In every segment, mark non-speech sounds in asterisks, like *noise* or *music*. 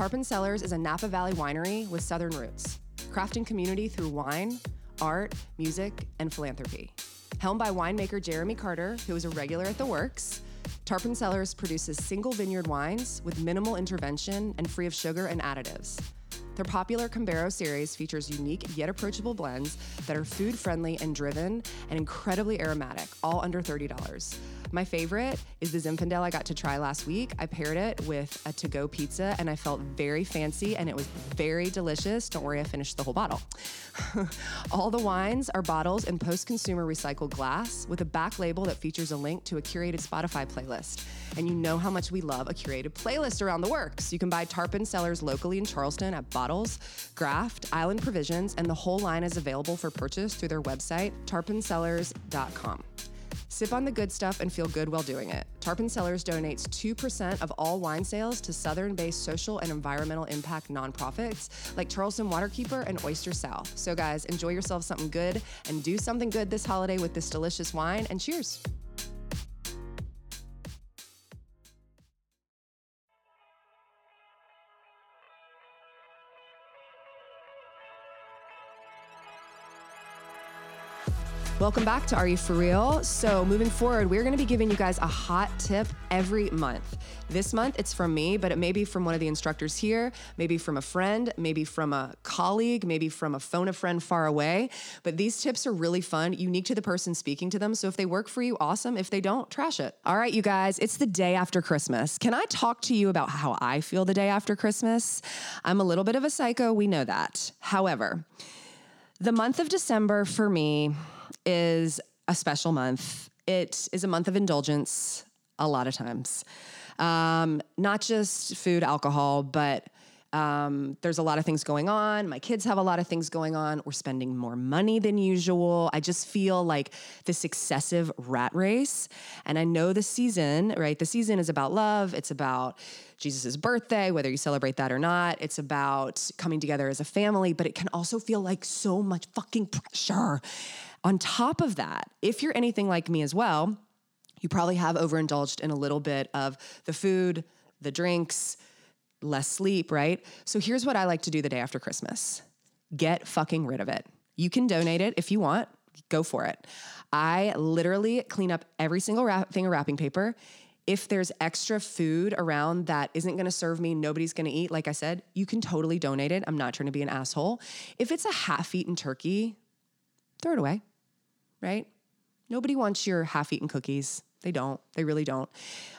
Tarpon Cellars is a Napa Valley winery with Southern roots, crafting community through wine, art, music, and philanthropy. Helmed by winemaker Jeremy Carter, who is a regular at the works, Tarpon Cellars produces single vineyard wines with minimal intervention and free of sugar and additives. Their popular Cambaro series features unique yet approachable blends that are food friendly and driven and incredibly aromatic, all under $30. My favorite is the Zinfandel I got to try last week. I paired it with a to go pizza and I felt very fancy and it was very delicious. Don't worry, I finished the whole bottle. *laughs* all the wines are bottles in post consumer recycled glass with a back label that features a link to a curated Spotify playlist. And you know how much we love a curated playlist around the works. You can buy Tarpon Cellars locally in Charleston at Bottles, Graft, Island Provisions, and the whole line is available for purchase through their website, tarponcellars.com. Sip on the good stuff and feel good while doing it. Tarpon Cellars donates 2% of all wine sales to Southern based social and environmental impact nonprofits like Charleston Waterkeeper and Oyster South. So, guys, enjoy yourself something good and do something good this holiday with this delicious wine, and cheers. Welcome back to Are You For Real? So, moving forward, we're going to be giving you guys a hot tip every month. This month, it's from me, but it may be from one of the instructors here, maybe from a friend, maybe from a colleague, maybe from a phone a friend far away. But these tips are really fun, unique to the person speaking to them. So, if they work for you, awesome. If they don't, trash it. All right, you guys, it's the day after Christmas. Can I talk to you about how I feel the day after Christmas? I'm a little bit of a psycho, we know that. However, the month of December for me, is a special month. It is a month of indulgence a lot of times. Um, not just food, alcohol, but um, there's a lot of things going on. My kids have a lot of things going on. We're spending more money than usual. I just feel like this excessive rat race. And I know the season, right? The season is about love. It's about Jesus' birthday, whether you celebrate that or not. It's about coming together as a family, but it can also feel like so much fucking pressure. On top of that, if you're anything like me as well, you probably have overindulged in a little bit of the food, the drinks, less sleep, right? So here's what I like to do the day after Christmas get fucking rid of it. You can donate it if you want, go for it. I literally clean up every single wrap- thing of wrapping paper. If there's extra food around that isn't gonna serve me, nobody's gonna eat, like I said, you can totally donate it. I'm not trying to be an asshole. If it's a half eaten turkey, throw it away right? Nobody wants your half eaten cookies. They don't. They really don't.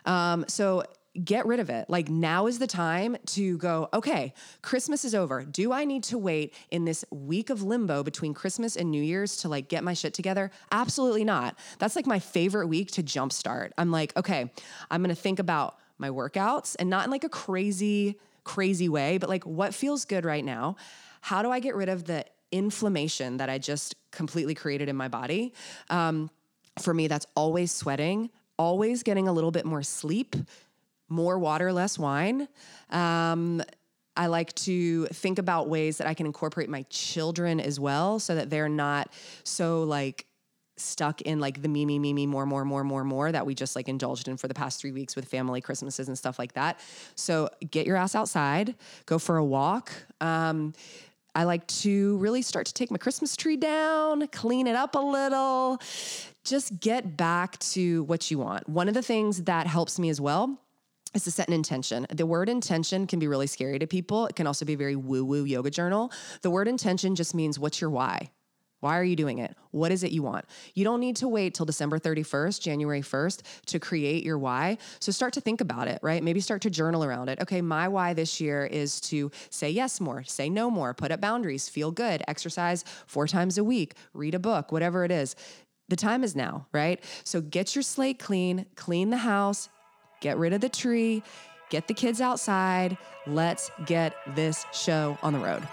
Um, so get rid of it. Like now is the time to go, okay, Christmas is over. Do I need to wait in this week of limbo between Christmas and New Year's to like get my shit together? Absolutely not. That's like my favorite week to jumpstart. I'm like, okay, I'm going to think about my workouts and not in like a crazy, crazy way, but like what feels good right now? How do I get rid of the inflammation that I just completely created in my body. Um, for me, that's always sweating, always getting a little bit more sleep, more water, less wine. Um, I like to think about ways that I can incorporate my children as well so that they're not so like stuck in like the me, me, me, me, more, more, more, more, more that we just like indulged in for the past three weeks with family Christmases and stuff like that. So get your ass outside, go for a walk. Um, I like to really start to take my Christmas tree down, clean it up a little, just get back to what you want. One of the things that helps me as well is to set an intention. The word intention can be really scary to people. It can also be very woo woo yoga journal. The word intention just means what's your why? Why are you doing it? What is it you want? You don't need to wait till December 31st, January 1st to create your why. So start to think about it, right? Maybe start to journal around it. Okay, my why this year is to say yes more, say no more, put up boundaries, feel good, exercise four times a week, read a book, whatever it is. The time is now, right? So get your slate clean, clean the house, get rid of the tree, get the kids outside. Let's get this show on the road.